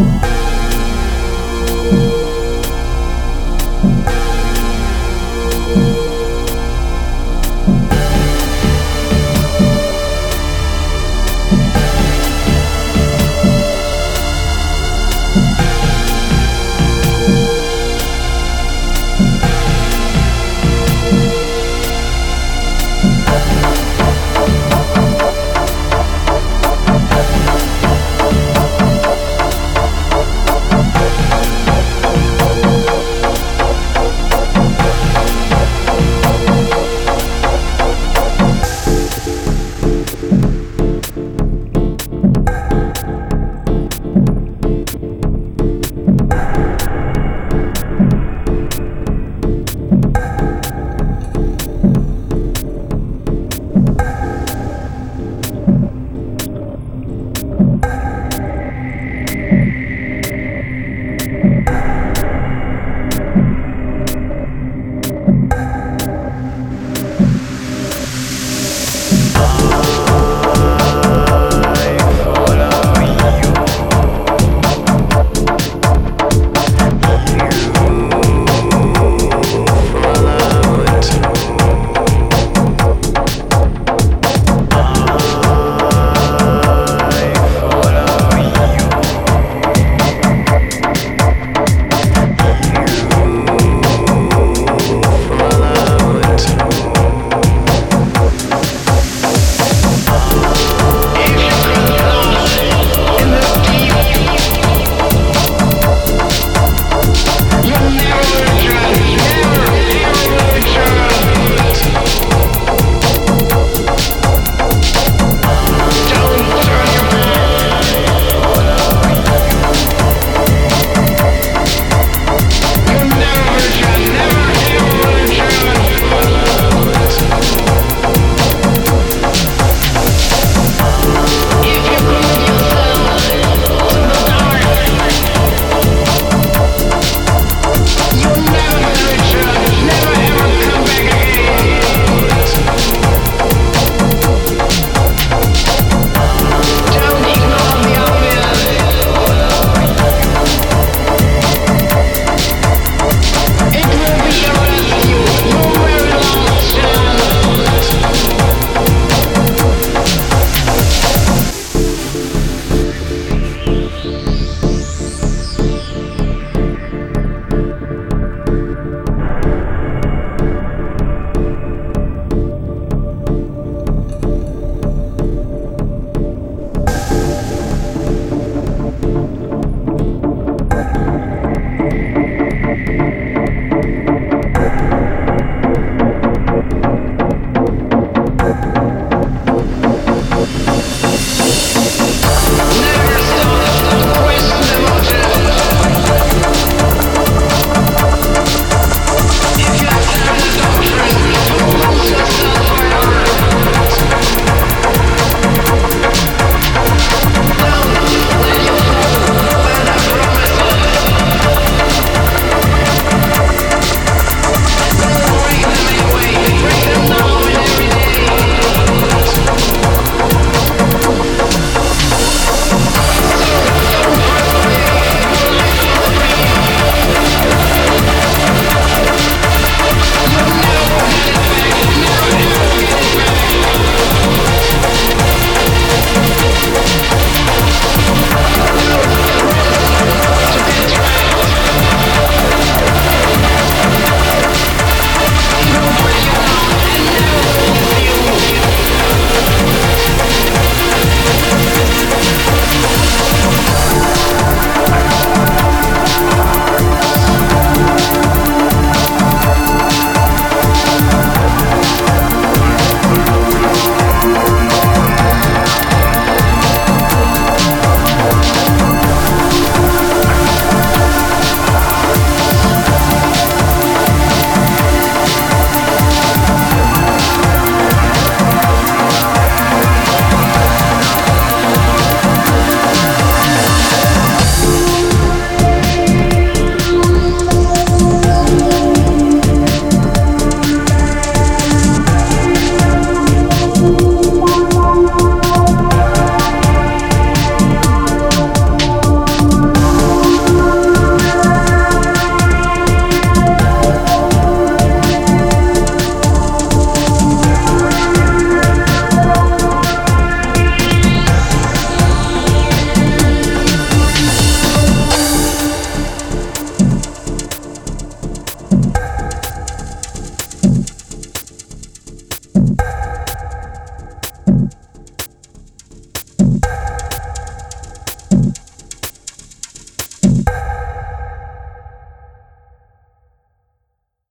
Mm-hmm.